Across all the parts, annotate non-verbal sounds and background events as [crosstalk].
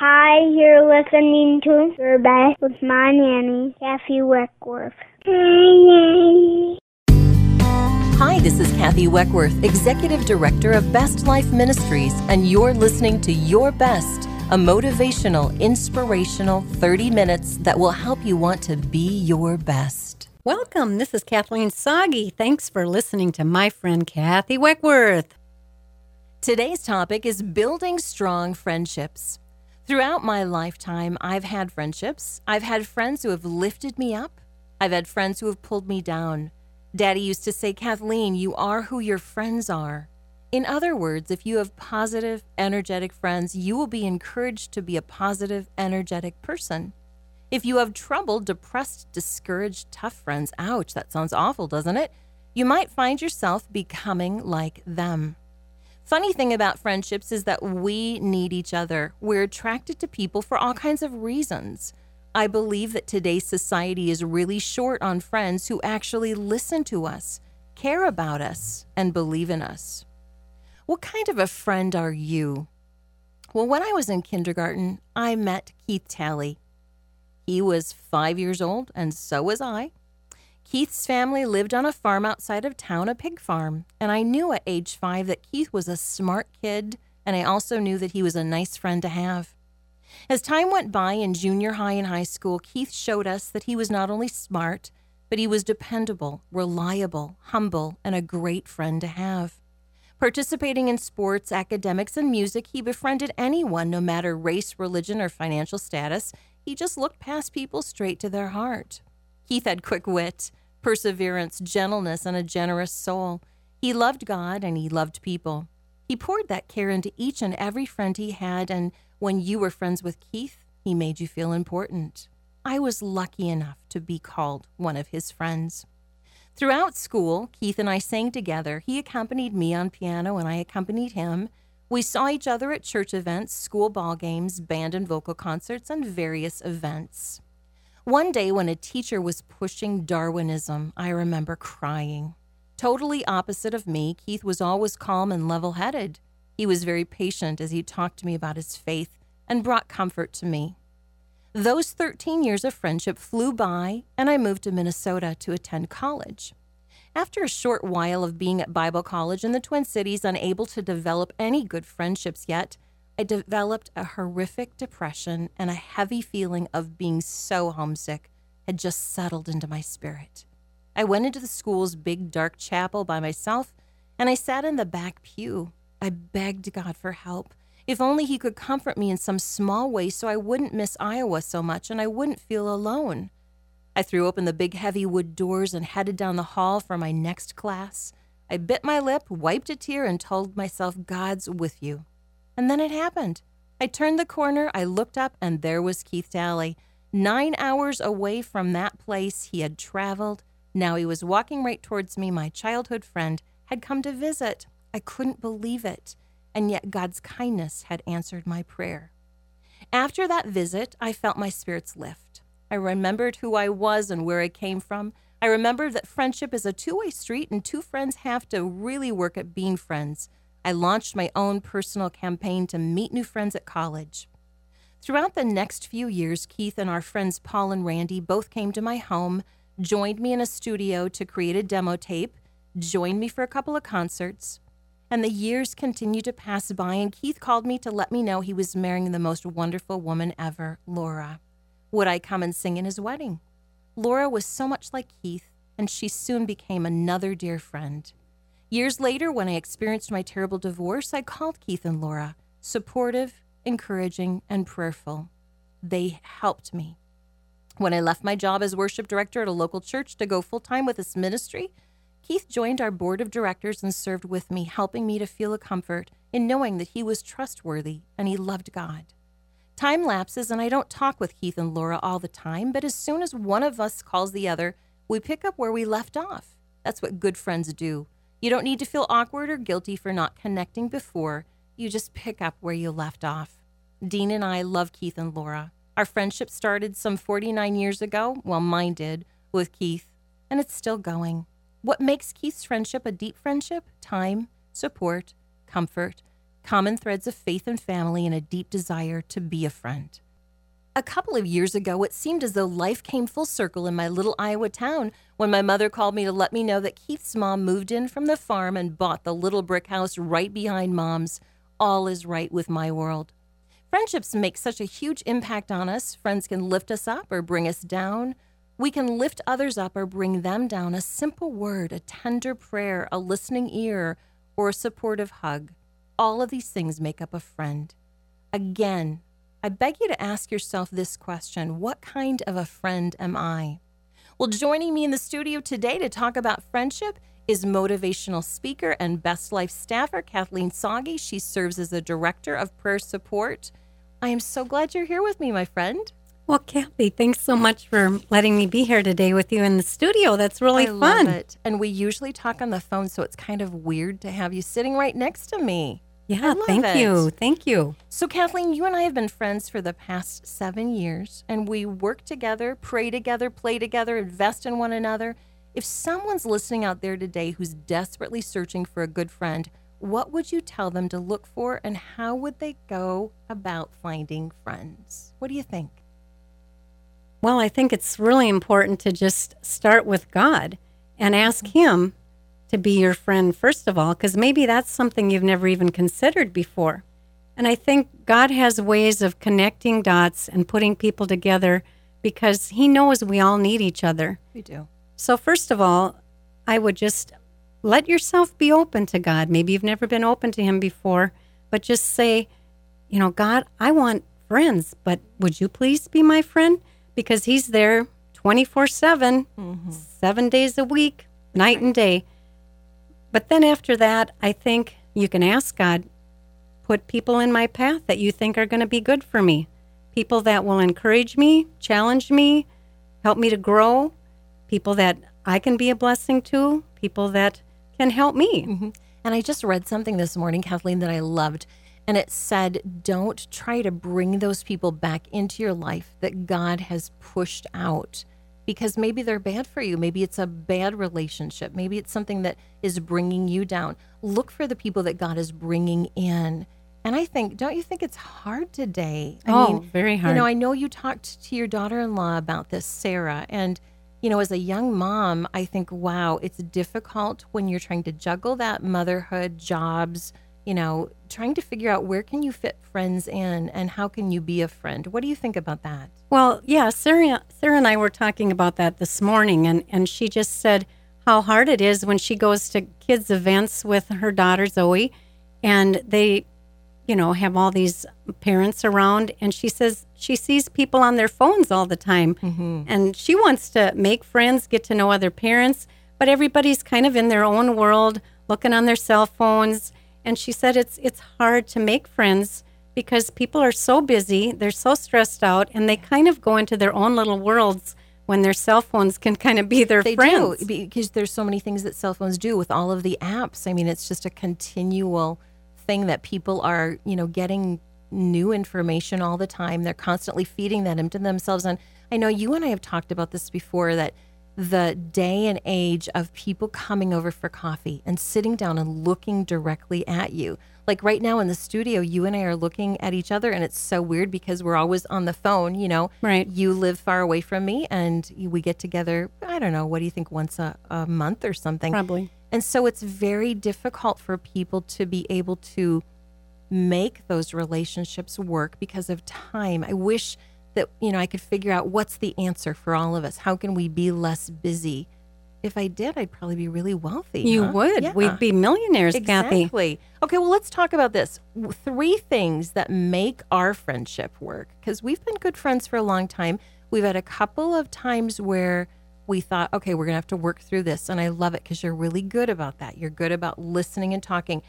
Hi, you're listening to Your Best with my nanny, Kathy Weckworth. Hi, nanny. Hi, this is Kathy Weckworth, Executive Director of Best Life Ministries, and you're listening to Your Best, a motivational, inspirational 30 minutes that will help you want to be your best. Welcome. This is Kathleen Soggy. Thanks for listening to my friend Kathy Weckworth. Today's topic is building strong friendships. Throughout my lifetime, I've had friendships. I've had friends who have lifted me up. I've had friends who have pulled me down. Daddy used to say, Kathleen, you are who your friends are. In other words, if you have positive, energetic friends, you will be encouraged to be a positive, energetic person. If you have troubled, depressed, discouraged, tough friends, ouch, that sounds awful, doesn't it? You might find yourself becoming like them. Funny thing about friendships is that we need each other. We're attracted to people for all kinds of reasons. I believe that today's society is really short on friends who actually listen to us, care about us, and believe in us. What kind of a friend are you? Well, when I was in kindergarten, I met Keith Talley. He was five years old, and so was I. Keith's family lived on a farm outside of town, a pig farm, and I knew at age five that Keith was a smart kid, and I also knew that he was a nice friend to have. As time went by in junior high and high school, Keith showed us that he was not only smart, but he was dependable, reliable, humble, and a great friend to have. Participating in sports, academics, and music, he befriended anyone, no matter race, religion, or financial status. He just looked past people straight to their heart. Keith had quick wit, perseverance, gentleness, and a generous soul. He loved God and he loved people. He poured that care into each and every friend he had, and when you were friends with Keith, he made you feel important. I was lucky enough to be called one of his friends. Throughout school, Keith and I sang together. He accompanied me on piano and I accompanied him. We saw each other at church events, school ball games, band and vocal concerts, and various events. One day, when a teacher was pushing Darwinism, I remember crying. Totally opposite of me, Keith was always calm and level headed. He was very patient as he talked to me about his faith and brought comfort to me. Those 13 years of friendship flew by, and I moved to Minnesota to attend college. After a short while of being at Bible college in the Twin Cities, unable to develop any good friendships yet, I developed a horrific depression and a heavy feeling of being so homesick had just settled into my spirit. I went into the school's big dark chapel by myself and I sat in the back pew. I begged God for help. If only He could comfort me in some small way so I wouldn't miss Iowa so much and I wouldn't feel alone. I threw open the big heavy wood doors and headed down the hall for my next class. I bit my lip, wiped a tear, and told myself, God's with you. And then it happened. I turned the corner, I looked up, and there was Keith Talley. Nine hours away from that place he had traveled. Now he was walking right towards me. My childhood friend had come to visit. I couldn't believe it. And yet God's kindness had answered my prayer. After that visit, I felt my spirits lift. I remembered who I was and where I came from. I remembered that friendship is a two way street and two friends have to really work at being friends. I launched my own personal campaign to meet new friends at college. Throughout the next few years, Keith and our friends Paul and Randy both came to my home, joined me in a studio to create a demo tape, joined me for a couple of concerts. And the years continued to pass by, and Keith called me to let me know he was marrying the most wonderful woman ever, Laura. Would I come and sing in his wedding? Laura was so much like Keith, and she soon became another dear friend. Years later, when I experienced my terrible divorce, I called Keith and Laura, supportive, encouraging, and prayerful. They helped me. When I left my job as worship director at a local church to go full time with this ministry, Keith joined our board of directors and served with me, helping me to feel a comfort in knowing that he was trustworthy and he loved God. Time lapses, and I don't talk with Keith and Laura all the time, but as soon as one of us calls the other, we pick up where we left off. That's what good friends do. You don't need to feel awkward or guilty for not connecting before. You just pick up where you left off. Dean and I love Keith and Laura. Our friendship started some 49 years ago, well, mine did, with Keith, and it's still going. What makes Keith's friendship a deep friendship? Time, support, comfort, common threads of faith and family, and a deep desire to be a friend. A couple of years ago, it seemed as though life came full circle in my little Iowa town when my mother called me to let me know that Keith's mom moved in from the farm and bought the little brick house right behind mom's. All is right with my world. Friendships make such a huge impact on us. Friends can lift us up or bring us down. We can lift others up or bring them down. A simple word, a tender prayer, a listening ear, or a supportive hug. All of these things make up a friend. Again, I beg you to ask yourself this question What kind of a friend am I? Well, joining me in the studio today to talk about friendship is motivational speaker and Best Life staffer Kathleen Soggy. She serves as a director of prayer support. I am so glad you're here with me, my friend. Well, Kathy, thanks so much for letting me be here today with you in the studio. That's really I fun. Love it. And we usually talk on the phone, so it's kind of weird to have you sitting right next to me. Yeah, thank it. you. Thank you. So, Kathleen, you and I have been friends for the past seven years, and we work together, pray together, play together, invest in one another. If someone's listening out there today who's desperately searching for a good friend, what would you tell them to look for, and how would they go about finding friends? What do you think? Well, I think it's really important to just start with God and ask. Him to be your friend, first of all, because maybe that's something you've never even considered before. And I think God has ways of connecting dots and putting people together because He knows we all need each other. We do. So, first of all, I would just let yourself be open to God. Maybe you've never been open to Him before, but just say, you know, God, I want friends, but would you please be my friend? Because He's there 24 7, mm-hmm. seven days a week, night and day. But then after that, I think you can ask God, put people in my path that you think are going to be good for me. People that will encourage me, challenge me, help me to grow, people that I can be a blessing to, people that can help me. Mm-hmm. And I just read something this morning, Kathleen, that I loved. And it said, don't try to bring those people back into your life that God has pushed out because maybe they're bad for you. Maybe it's a bad relationship. Maybe it's something that is bringing you down. Look for the people that God is bringing in. And I think, don't you think it's hard today? I Oh, very hard. You know, I know you talked to your daughter in law about this, Sarah. And, you know, as a young mom, I think, wow, it's difficult when you're trying to juggle that motherhood, jobs, you know, trying to figure out where can you fit friends in and how can you be a friend. What do you think about that? Well, yeah, Sarah, Sarah and I were talking about that this morning, and, and she just said how hard it is when she goes to kids' events with her daughter Zoe, and they, you know, have all these parents around, and she says she sees people on their phones all the time, mm-hmm. and she wants to make friends, get to know other parents, but everybody's kind of in their own world, looking on their cell phones, and she said it's it's hard to make friends because people are so busy, they're so stressed out, and they kind of go into their own little worlds when their cell phones can kind of be their They friends. do because there's so many things that cell phones do with all of the apps. I mean, it's just a continual thing that people are, you know, getting new information all the time. They're constantly feeding that into themselves. And I know you and I have talked about this before that the day and age of people coming over for coffee and sitting down and looking directly at you. Like right now in the studio, you and I are looking at each other, and it's so weird because we're always on the phone, you know. Right. You live far away from me, and we get together, I don't know, what do you think, once a, a month or something? Probably. And so it's very difficult for people to be able to make those relationships work because of time. I wish that, you know, I could figure out what's the answer for all of us. How can we be less busy? If I did, I'd probably be really wealthy. You huh? would. Yeah. We'd be millionaires, Kathy. Exactly. Okay, well, let's talk about this. Three things that make our friendship work because we've been good friends for a long time. We've had a couple of times where we thought, okay, we're going to have to work through this. And I love it because you're really good about that. You're good about listening and talking.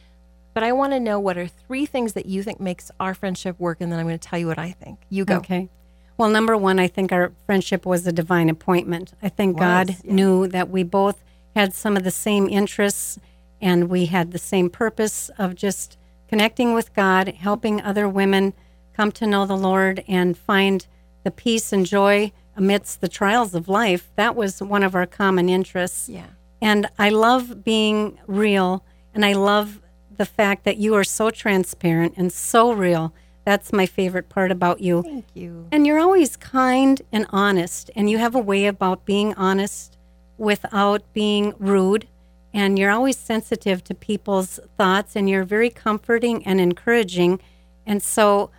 But I want to know what are three things that you think makes our friendship work. And then I'm going to tell you what I think. You go. Okay. Well, number one, I think our friendship was a divine appointment. I think God yeah. knew that we both had some of the same interests and we had the same purpose of just connecting with God, helping other women come to know the Lord and find the peace and joy amidst the trials of life. That was one of our common interests. Yeah. And I love being real and I love the fact that you are so transparent and so real. That's my favorite part about you. Thank you. And you're always kind and honest, and you have a way about being honest without being rude. And you're always sensitive to people's thoughts, and you're very comforting and encouraging. And so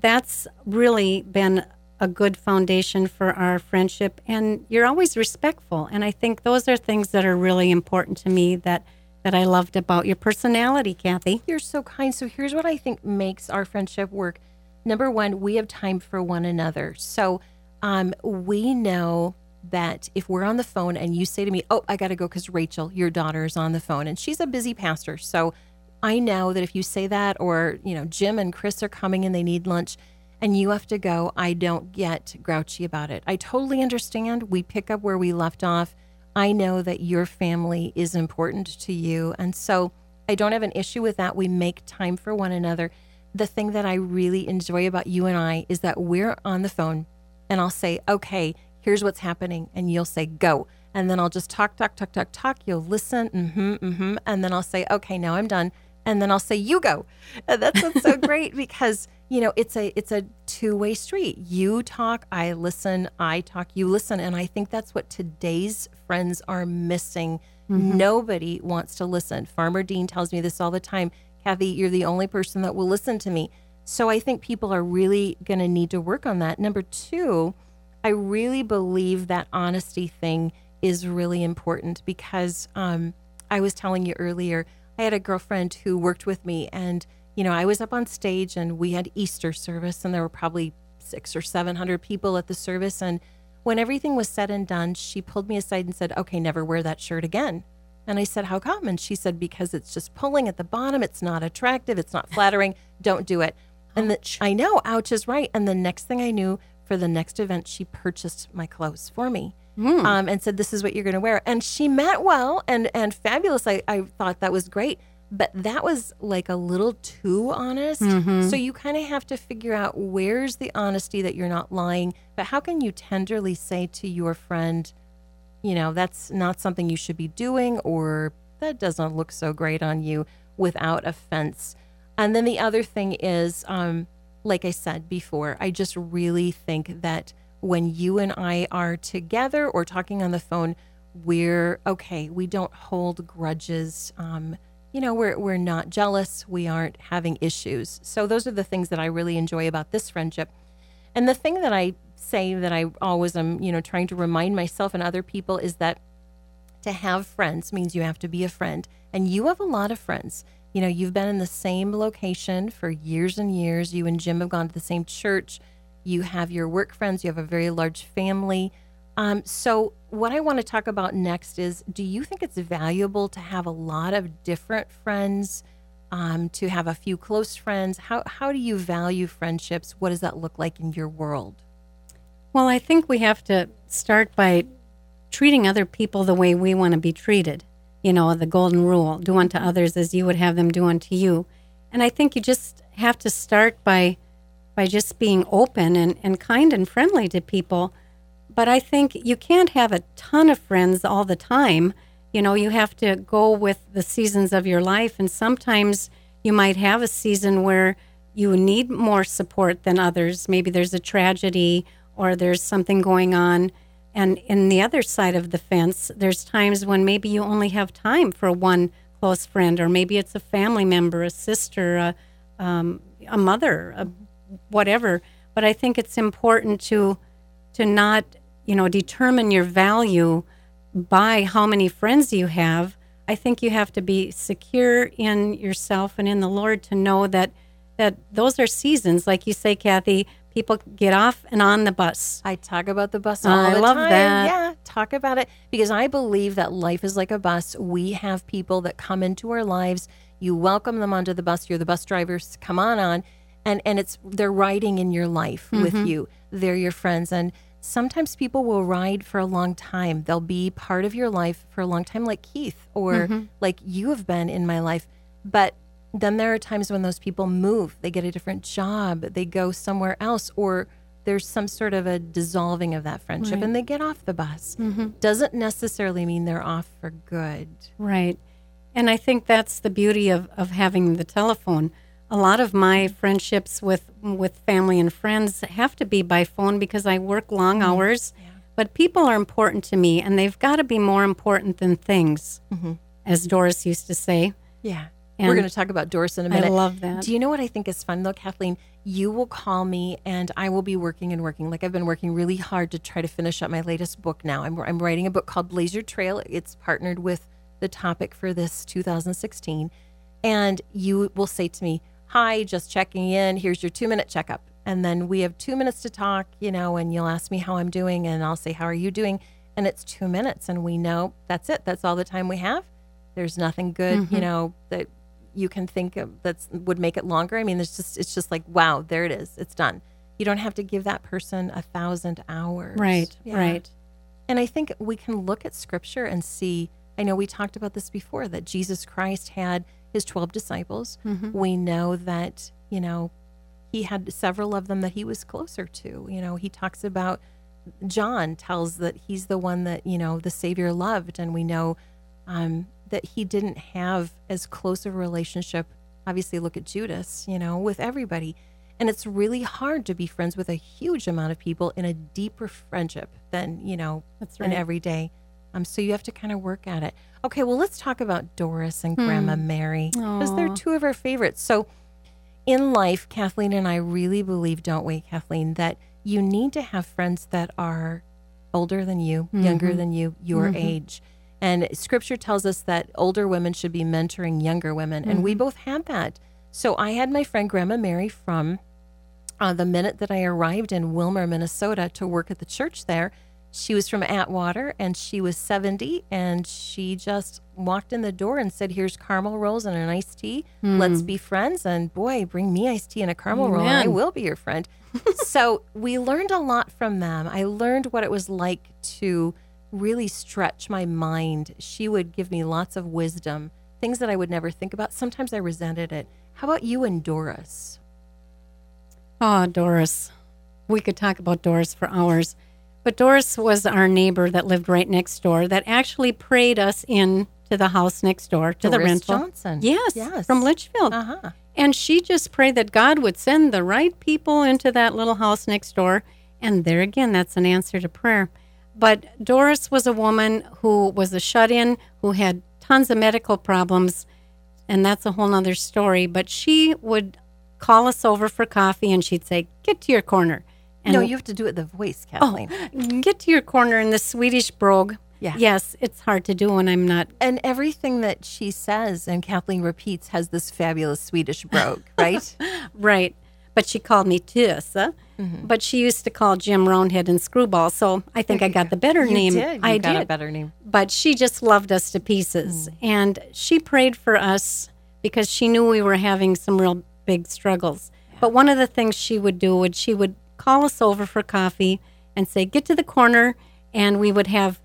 that's really been a good foundation for our friendship. And you're always respectful. And I think those are things that are really important to me that, that I loved about your personality, Kathy. You're so kind. So here's what I think makes our friendship work. Number one, we have time for one another. So um, we know that if we're on the phone and you say to me, Oh, I got to go because Rachel, your daughter, is on the phone and she's a busy pastor. So I know that if you say that, or, you know, Jim and Chris are coming and they need lunch and you have to go, I don't get grouchy about it. I totally understand. We pick up where we left off. I know that your family is important to you. And so I don't have an issue with that. We make time for one another. The thing that I really enjoy about you and I is that we're on the phone and I'll say, okay, here's what's happening. And you'll say, go. And then I'll just talk, talk, talk, talk, talk. You'll listen. Mm-hmm, mm-hmm. And then I'll say, okay, now I'm done. And then I'll say, you go. And that's what's so [laughs] great because, you know, it's a, it's a two way street. You talk, I listen, I talk, you listen. And I think that's what today's friends are missing. Nobody wants to listen. Farmer Dean tells me this all the time. Kathy, you're the only person that will listen to me. So I think people are really going to need to work on that. Number two, I really believe that honesty thing is really important because um, I was telling you earlier, I had a girlfriend who worked with me, and you know, I was up on stage and we had Easter service, and there were probably six or seven hundred people at the service. And when everything was said and done, she pulled me aside and said, "Okay, never wear that shirt again." And I said, How come? And she said, Because it's just pulling at the bottom. It's not attractive. It's not flattering. [laughs] Don't do it. And the, I know, ouch is right. And the next thing I knew, for the next event, she purchased my clothes for me um, and said, This is what you're going to wear. And she meant well and, and fabulous. I, I thought that was great. But that was like a little too honest. So you kind of have to figure out where's the honesty that you're not lying, but how can you tenderly say to your friend, you know, that's not something you should be doing, or that doesn't look so great on you without offense. And then the other thing is, um, like I said before, I just really think that when you and I are together or talking on the phone, we're okay. We don't hold grudges. Um, you know, we're we're not jealous. We aren't having issues. So those are the things that I really enjoy about this friendship. And the thing that I say that I always am, you know, trying to remind myself and other people is that to have friends means you have to be a friend. And you have a lot of friends. You know, you've been in the same location for years and years. You and Jim have gone to the same church. You have your work friends. You have a very large family. Um, so, what I want to talk about next is do you think it's valuable to have a lot of different friends, um, to have a few close friends? How, how do you value friendships? What does that look like in your world? Well, I think we have to start by treating other people the way we want to be treated. You know, the golden rule do unto others as you would have them do unto you. And I think you just have to start by by just being open and, and kind and friendly to people. But I think you can't have a ton of friends all the time. You know, you have to go with the seasons of your life. And sometimes you might have a season where you need more support than others. Maybe there's a tragedy or there's something going on. And in the other side of the fence, there's times when maybe you only have time for one close friend, or maybe it's a family member, a sister, a, um, a mother, a, whatever. But I think it's important to to not, you know, determine your value by how many friends you have. I think you have to be secure in yourself and in the Lord to know that that those are seasons, like you say, Kathy. People get off and on the bus. I talk about the bus all I the love time. that. Yeah, talk about it because I believe that life is like a bus. We have people that come into our lives. You welcome them onto the bus. You're the bus drivers. Come on on, and and it's they're riding in your life Mm-hmm. with you. They're your friends, and sometimes people will ride for a long time. They'll be part of your life for a long time, like Keith or Mm-hmm. like you have been in my life. But then there are times when those people move, they get a different job, they go somewhere else, or there's some sort of a dissolving of that friendship and they get off the bus. Mm-hmm. Doesn't necessarily mean they're off for good. Right. And I think that's the beauty of, of having the telephone. A lot of my friendships with with family and friends have to be by phone because I work long mm-hmm. hours. Yeah. But people are important to me, and they've got to be more important than things, mm-hmm. as Doris used to say. Yeah. And We're going to talk about Doris in a minute. I love that. Do you know what I think is fun though, Kathleen? You will call me and I will be working and working. Like I've been working really hard to try to finish up my latest book now. I'm, I'm writing a book called Blazer Trail. It's partnered with the topic for this 2016. And you will say to me, Hi, just checking in. Here's your two minute checkup. And then we have two minutes to talk, you know, and you'll ask me how I'm doing and I'll say, How are you doing? And it's two minutes and we know that's it. That's all the time we have. There's nothing good, you mm-hmm. know, that you can think of that's would make it longer. I mean, there's just it's just like wow, there it is, it's done. You don't have to give that person a thousand hours. Right, Yeah. right. And I think we can look at scripture and see. I know we talked about this before that Jesus Christ had his 12 disciples. We know that, you know, he had several of them that he was closer to. You know, he talks about John tells that he's the one that, you know, the Savior loved. And we know um, that he didn't have as close a relationship. Obviously, look at Judas, you know, with everybody. And it's really hard to be friends with a huge amount of people in a deeper friendship than, you know, That's an right. everyday. Um, so you have to kind of work at it. Okay, well, let's talk about Doris and Grandma Mary because they're two of our favorites. So in life, Kathleen and I really believe, don't we, Kathleen, that you need to have friends that are older than you, younger than you, your age. And scripture tells us that older women should be mentoring younger women. And we both had that. So I had my friend Grandma Mary from uh, the minute that I arrived in Willmar, Minnesota to work at the church there. She was from Atwater and she was 70 and she just walked in the door and said, Here's caramel rolls and an iced tea. Hmm. Let's be friends. And boy, bring me iced tea and a caramel roll and I will be your friend. [laughs] so we learned a lot from them. I learned what it was like to really stretch my mind. She would give me lots of wisdom, things that I would never think about. Sometimes I resented it. How about you and Doris? Oh, Doris. We could talk about Doris for hours. But Doris was our neighbor that lived right next door that actually prayed us in to the house next door to the Doris rental. Johnson. Yes, Yes. from Litchfield. Uh huh. And she just prayed that God would send the right people into that little house next door. And there again, that's an answer to prayer. But Doris was a woman who was a shut in, who had tons of medical problems. And that's a whole nother story. But she would call us over for coffee and she'd say, Get to your corner. And no, you have to do it the voice, Kathleen. Oh, Kathleen. get to your corner in the Swedish brogue. Yeah. Yes, it's hard to do when I'm not. And everything that she says and Kathleen repeats has this fabulous Swedish brogue, [laughs] right? Right. But she called me Tissa. Mm-hmm. But she used to call Jim Roundhead and Screwball. So I think I got the better you name. did. You I got did. a better name. But she just loved us to pieces. Mm. And she prayed for us because she knew we were having some real big struggles. But one of the things she would do would she would call us over for coffee and say, "Get to the corner," and we would have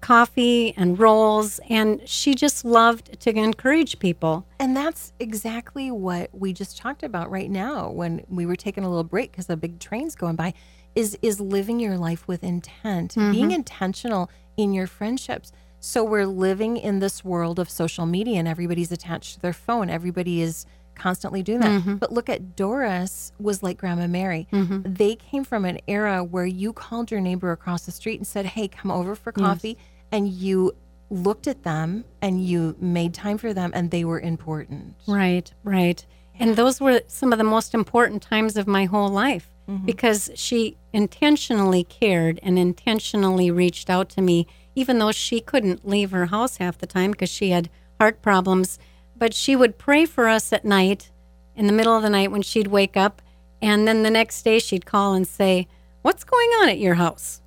coffee and rolls and she just loved to encourage people. And that's exactly what we just talked about right now when we were taking a little break because the big train's going by is is living your life with intent, mm-hmm. being intentional in your friendships. So we're living in this world of social media and everybody's attached to their phone. Everybody is constantly doing that. Mm-hmm. But look at Doris was like Grandma Mary. Mm-hmm. They came from an era where you called your neighbor across the street and said, "Hey, come over for coffee." And you looked at them and you made time for them and they were important. Right, right. And those were some of the most important times of my whole life mm-hmm. because she intentionally cared and intentionally reached out to me, even though she couldn't leave her house half the time because she had heart problems. But she would pray for us at night, in the middle of the night when she'd wake up. And then the next day she'd call and say, What's going on at your house?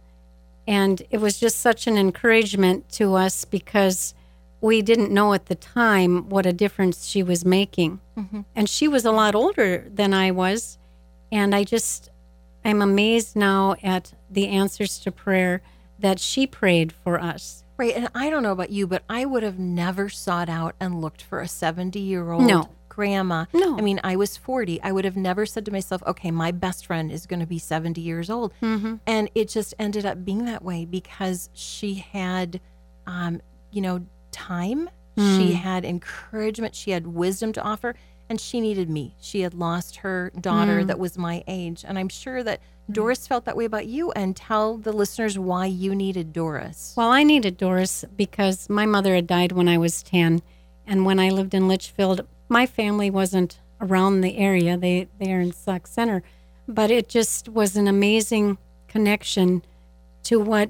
And it was just such an encouragement to us because we didn't know at the time what a difference she was making. Mm-hmm. And she was a lot older than I was. And I just, I'm amazed now at the answers to prayer that she prayed for us. Right. And I don't know about you, but I would have never sought out and looked for a 70 year old No. grandma. No. I mean, I was 40. I would have never said to myself, okay, my best friend is going to be 70 years old. Mm-hmm. And it just ended up being that way because she had, um, you know, time She had encouragement. She had wisdom to offer. And she needed me. She had lost her daughter that was my age. And I'm sure that Mm. Doris felt that way about you. And tell the listeners why you needed Doris. Well, I needed Doris because my mother had died when I was 10. And when I lived in Litchfield, my family wasn't around the area. They, they are in Sauk Centre. But it just was an amazing connection to what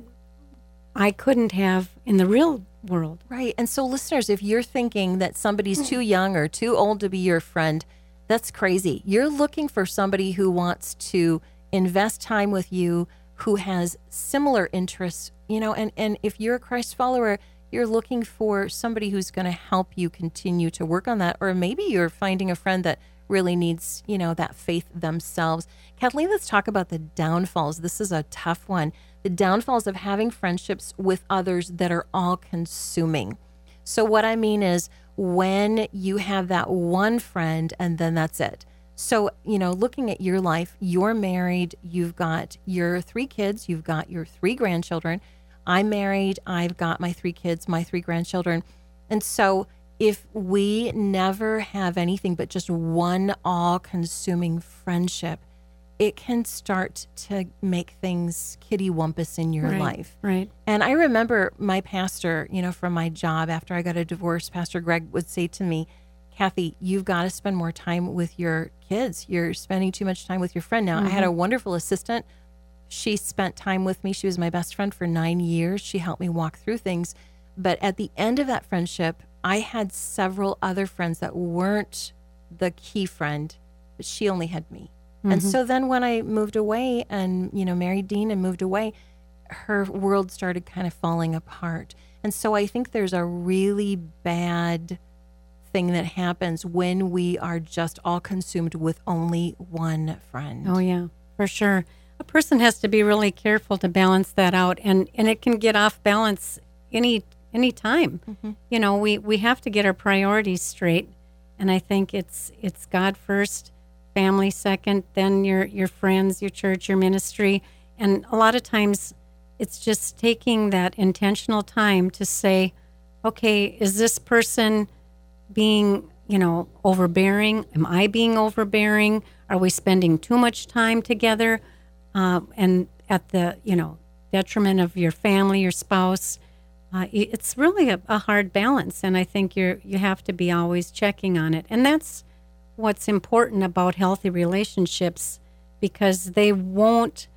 I couldn't have in the real world. Right. And so, listeners, if you're thinking that somebody's too young or too old to be your friend, that's crazy. You're looking for somebody who wants to invest time with you, who has similar interests, you know, and, and if you're a Christ follower, you're looking for somebody who's going to help you continue to work on that. Or maybe you're finding a friend that really needs, you know, that faith themselves. Kathleen, let's talk about the downfalls. This is a tough one. The downfalls of having friendships with others that are all consuming. So, what I mean is when you have that one friend and then that's it. So, you know, looking at your life, you're married, you've got your three kids, you've got your three grandchildren. I'm married, I've got my three kids, my three grandchildren. And so, if we never have anything but just one all consuming friendship, it can start to make things kitty wumpus in your Right, life. Right. And I remember my pastor, you know, from my job after I got a divorce, Pastor Greg would say to me, Kathy, you've got to spend more time with your kids. You're spending too much time with your friend now. I had a mm-hmm. wonderful assistant. She spent time with me. She was my best friend for nine years. She helped me walk through things. But at the end of that friendship, I had several other friends that weren't the key friend, but she only had me. And mm-hmm. so then when I moved away and, you know, married Dean and moved away, her world started kind of falling apart. And so I think there's a really bad thing that happens when we are just all consumed with only one friend. Oh yeah, for sure. A person has to be really careful to balance that out, and and it can get off balance any any time. Mm-hmm. You know, we we have to get our priorities straight, and I think it's it's God first, family second, then your your friends, your church, your ministry, and a lot of times it's just taking that intentional time to say, okay, is this person being, you know, overbearing? Am I being overbearing? Are we spending too much time together? Uh, and at the, you know, detriment of your family, your spouse? Uh, it's really a, a hard balance, and I think you're you have to be always checking on it, and that's what's important about healthy relationships because they won't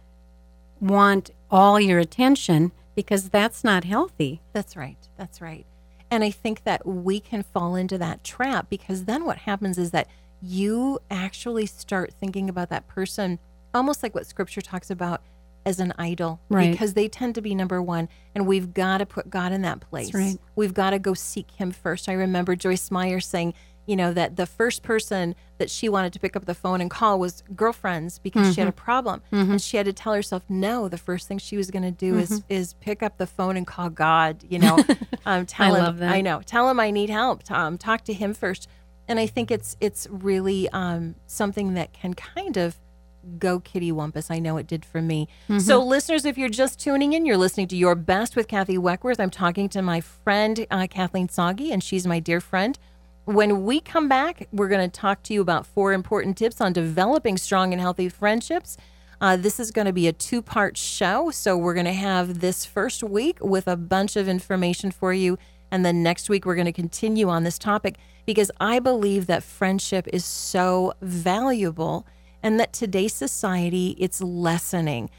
want all your attention because that's not healthy. That's right. That's right. And I think that we can fall into that trap because then what happens is that you actually start thinking about that person almost like what scripture talks about as an idol Right. because they tend to be number one and we've got to put God in that place. right. We've got to go seek him first. I remember Joyce Meyer saying, you know, that the first person that she wanted to pick up the phone and call was girlfriends because she had a Mm-hmm. problem. And she had to tell herself, no, the first thing she was going to do is is pick up the phone and call God, you know. [laughs] um, tell I him love that. I know. Tell him I need help. Um, talk to him first. And I think it's it's really um, something that can kind of go kitty wumpus. I know it did for me. So, listeners, if you're just tuning in, you're listening to Your Best with Kathy Weckworth. I'm talking to my friend uh, Kathleen Soggy, and she's my dear friend. When we come back, we're going to talk to you about four important tips on developing strong and healthy friendships. Uh, this is going to be a two part show. So, we're going to have this first week with a bunch of information for you. And then next week, we're going to continue on this topic because I believe that friendship is so valuable and that today's society it's lessening.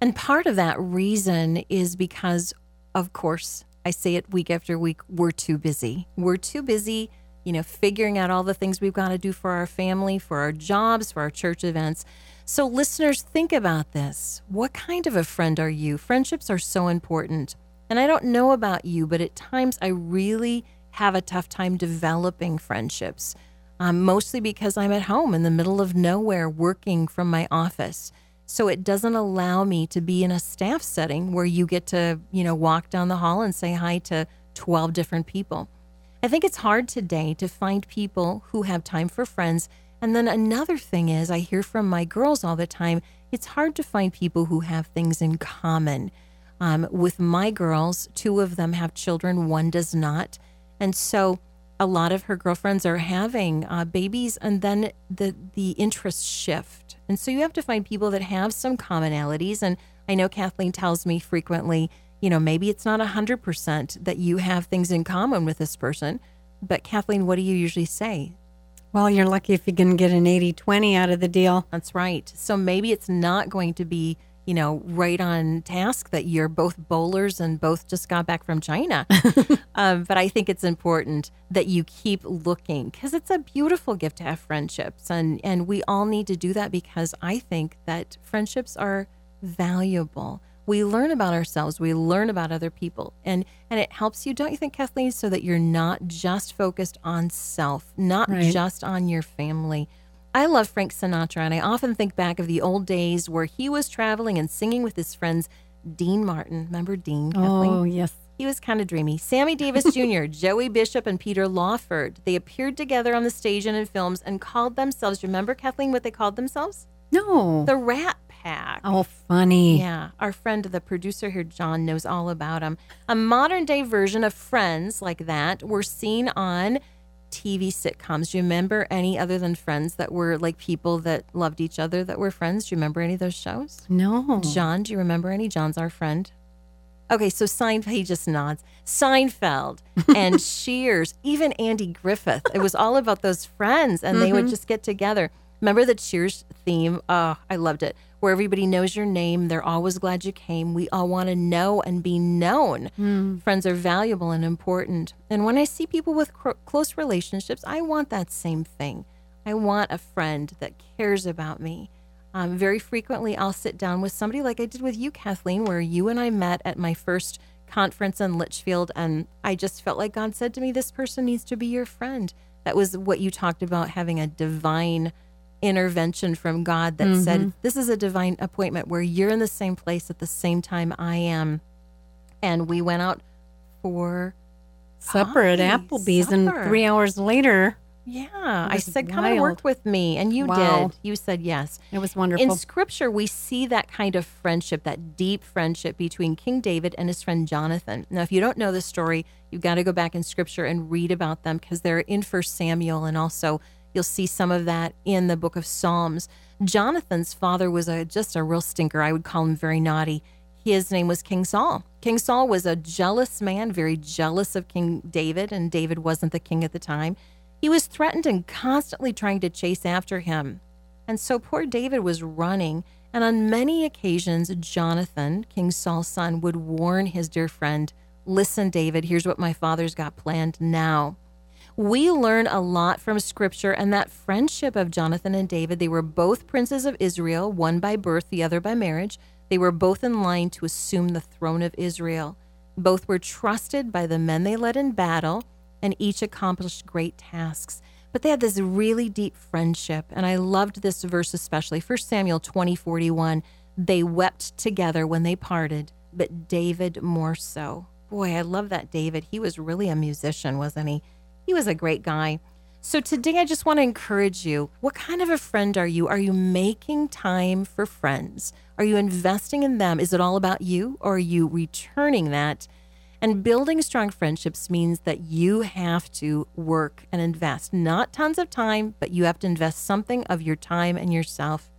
And part of that reason is because, of course, I say it week after week, we're too busy. We're too busy, you know, figuring out all the things we've got to do for our family, for our jobs, for our church events. So, listeners, think about this. What kind of a friend are you? Friendships are so important. And I don't know about you, but at times I really have a tough time developing friendships, um, mostly because I'm at home in the middle of nowhere working from my office. So it doesn't allow me to be in a staff setting where you get to, you know, walk down the hall and say hi to 12 different people. I think it's hard today to find people who have time for friends. And then another thing is, I hear from my girls all the time, it's hard to find people who have things in common. Um, with my girls, two of them have children, one does not. And so a lot of her girlfriends are having uh, babies and then the the interests shift. And so you have to find people that have some commonalities and I know Kathleen tells me frequently, you know, maybe it's not 100% that you have things in common with this person, but Kathleen, what do you usually say? Well, you're lucky if you can get an 80 20 out of the deal. That's right. So maybe it's not going to be, you know, right on task that you're both bowlers and both just got back from China. [laughs] um, but I think it's important that you keep looking because it's a beautiful gift to have friendships. And, and we all need to do that because I think that friendships are valuable. We learn about ourselves, we learn about other people, and and it helps you, don't you think, Kathleen, so that you're not just focused on self, not Right. just on your family. I love Frank Sinatra, and I often think back of the old days where he was traveling and singing with his friends. Dean Martin, remember Dean? Oh, Kathleen? Oh, yes. He was kind of dreamy. Sammy Davis [laughs] Jr., Joey Bishop, and Peter Lawford. They appeared together on the stage and in films and called themselves, remember, Kathleen, what they called themselves? No. The Rat Pack. oh, funny. Yeah, our friend, the producer here, John, knows all about them. A modern day version of Friends like that were seen on TV sitcoms. Do you remember any other than Friends that were like people that loved each other that were friends? Do you remember any of those shows? No. John, do you remember any? John's our friend. Okay, so Seinfeld, he just nods. Seinfeld [laughs] and Cheers, even Andy Griffith. It was all about those friends, and they would mm-hmm. just get together. Remember the Cheers theme? Oh, I loved it. Where everybody knows your name, they're always glad you came. We all want to know and be known. Friends are valuable and important. And when I see people with cro- close relationships, I want that same thing. I want a friend that cares about me. Um, very frequently, I'll sit down with somebody like I did with you, Kathleen, where you and I met at my first conference in Litchfield. And I just felt like God said to me, This person needs to be your friend. That was what you talked about having a divine intervention from God that said, mm-hmm. This is a divine appointment where you're in the same place at the same time I am. And we went out for Supper at Applebee's, and three hours later, yeah. I said, come and work with me. And you Wow. did. You said yes. it was wonderful. In scripture, we see that kind of friendship, that deep friendship between King David and his friend Jonathan. Now, if you don't know the story, you've got to go back in scripture and read about them because they're in First Samuel, and also you'll see some of that in the book of Psalms. Jonathan's father was a just a real stinker. I would call him very naughty. His name was King Saul. King Saul was a jealous man, very jealous of King David, and David wasn't the king at the time. He was threatened and constantly trying to chase after him. And so poor David was running, and on many occasions, Jonathan, King Saul's son, would warn his dear friend, Listen, David, here's what my father's got planned now. We learn a lot from scripture and that friendship of Jonathan and David. They were both princes of Israel, one by birth, the other by marriage. They were both in line to assume the throne of Israel. Both were trusted by the men they led in battle, and each accomplished great tasks. But they had this really deep friendship, and I loved this verse especially. 1 Samuel 20 41. They wept together when they parted, but David more so. Boy, I love that David. He was really a musician, wasn't he? He was a great guy. So today I just want to encourage you. What kind of a friend are you? Are you making time for friends? Are you investing in them? Is it all about you or are you returning that? And building strong friendships means that you have to work and invest, not tons of time, but you have to invest something of your time and yourself.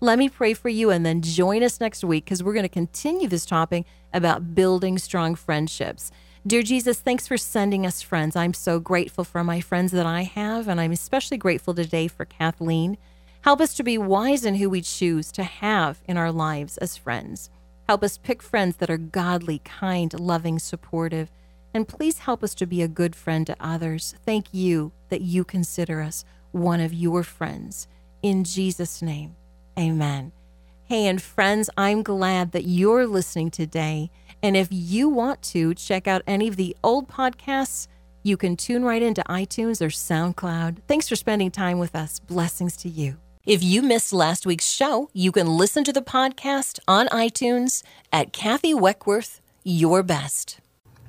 Let me pray for you and then join us next week because we're going to continue this topic about building strong friendships. Dear Jesus, thanks for sending us friends. I'm so grateful for my friends that I have, and I'm especially grateful today for Kathleen. Help us to be wise in who we choose to have in our lives as friends. Help us pick friends that are godly, kind, loving, supportive. And please help us to be a good friend to others. Thank you that you consider us one of your friends. In Jesus' name, amen. Hey, and friends, I'm glad that you're listening today. And if you want to check out any of the old podcasts, you can tune right into iTunes or SoundCloud. Thanks for spending time with us. Blessings to you. If you missed last week's show, you can listen to the podcast on iTunes at Kathy Weckworth, Your Best.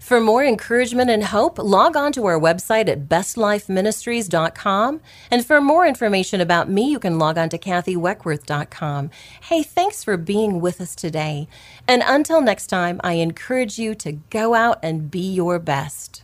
For more encouragement and hope, log on to our website at bestlifeministries.com. And for more information about me, you can log on to kathyweckworth.com. Hey, thanks for being with us today. And until next time, I encourage you to go out and be your best.